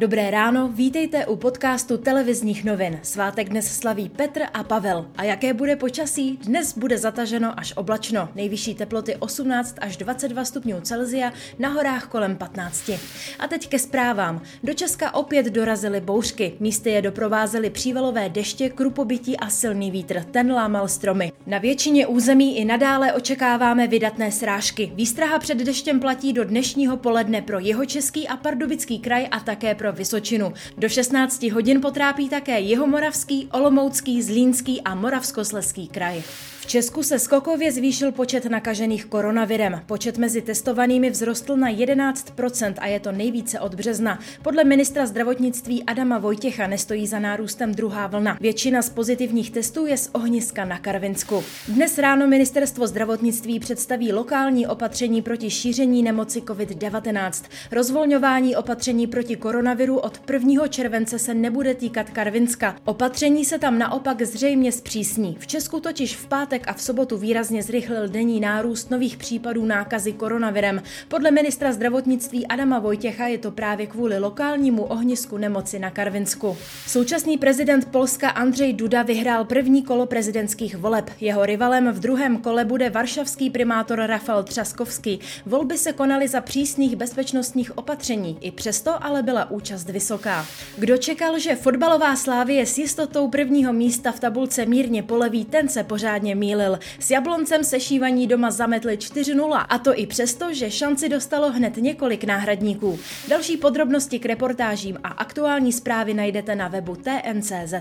Dobré ráno, vítejte u podcastu televizních novin. Svátek dnes slaví Petr a Pavel. A jaké bude počasí? Dnes bude zataženo až oblačno. Nejvyšší teploty 18 až 22 stupňů Celzia, na horách kolem 15. A teď ke zprávám. Do Česka opět dorazily bouřky. Místy je doprovázely přívalové deště, krupobytí a silný vítr. Ten lámal stromy. Na většině území i nadále očekáváme vydatné srážky. Výstraha před deštěm platí do dnešního poledne pro jeho český a pardubický kraj a také pro Vysočinu. Do 16 hodin potrápí také Jihomoravský, Olomoucký, Zlínský a Moravskosleský kraj. V Česku se skokově zvýšil počet nakažených koronavirem. Počet mezi testovanými vzrostl na 11% a je to nejvíce od března. Podle ministra zdravotnictví Adama Vojtěcha nestojí za nárůstem druhá vlna. Většina z pozitivních testů je z ohniska na Karvinsku. Dnes ráno ministerstvo zdravotnictví představí lokální opatření proti šíření nemoci COVID-19. Rozvolňování opatření proti koronaviru od 1. července se nebude týkat Karvinska. Opatření se tam naopak zřejmě zpřísní. V Česku totiž v pátek a v sobotu výrazně zrychlil denní nárůst nových případů nákazy koronavirem. Podle ministra zdravotnictví Adama Vojtěcha je to právě kvůli lokálnímu ohnisku nemoci na Karvinsku. Současný prezident Polska Andřej Duda vyhrál první kolo prezidentských voleb. Jeho rivalem v druhém kole bude varšavský primátor Rafal Třaskovský. Volby se konaly za přísných bezpečnostních opatření, i přesto ale byla účast vysoká. Kdo čekal, že fotbalová slávě s jistotou prvního místa v tabulce mírně poleví, ten se pořádně mýlil. S Jabloncem sešívaní doma zametli 4-0 a to i přesto, že šanci dostalo hned několik náhradníků. Další podrobnosti k reportážím a aktuální zprávy najdete na webu TNCZ.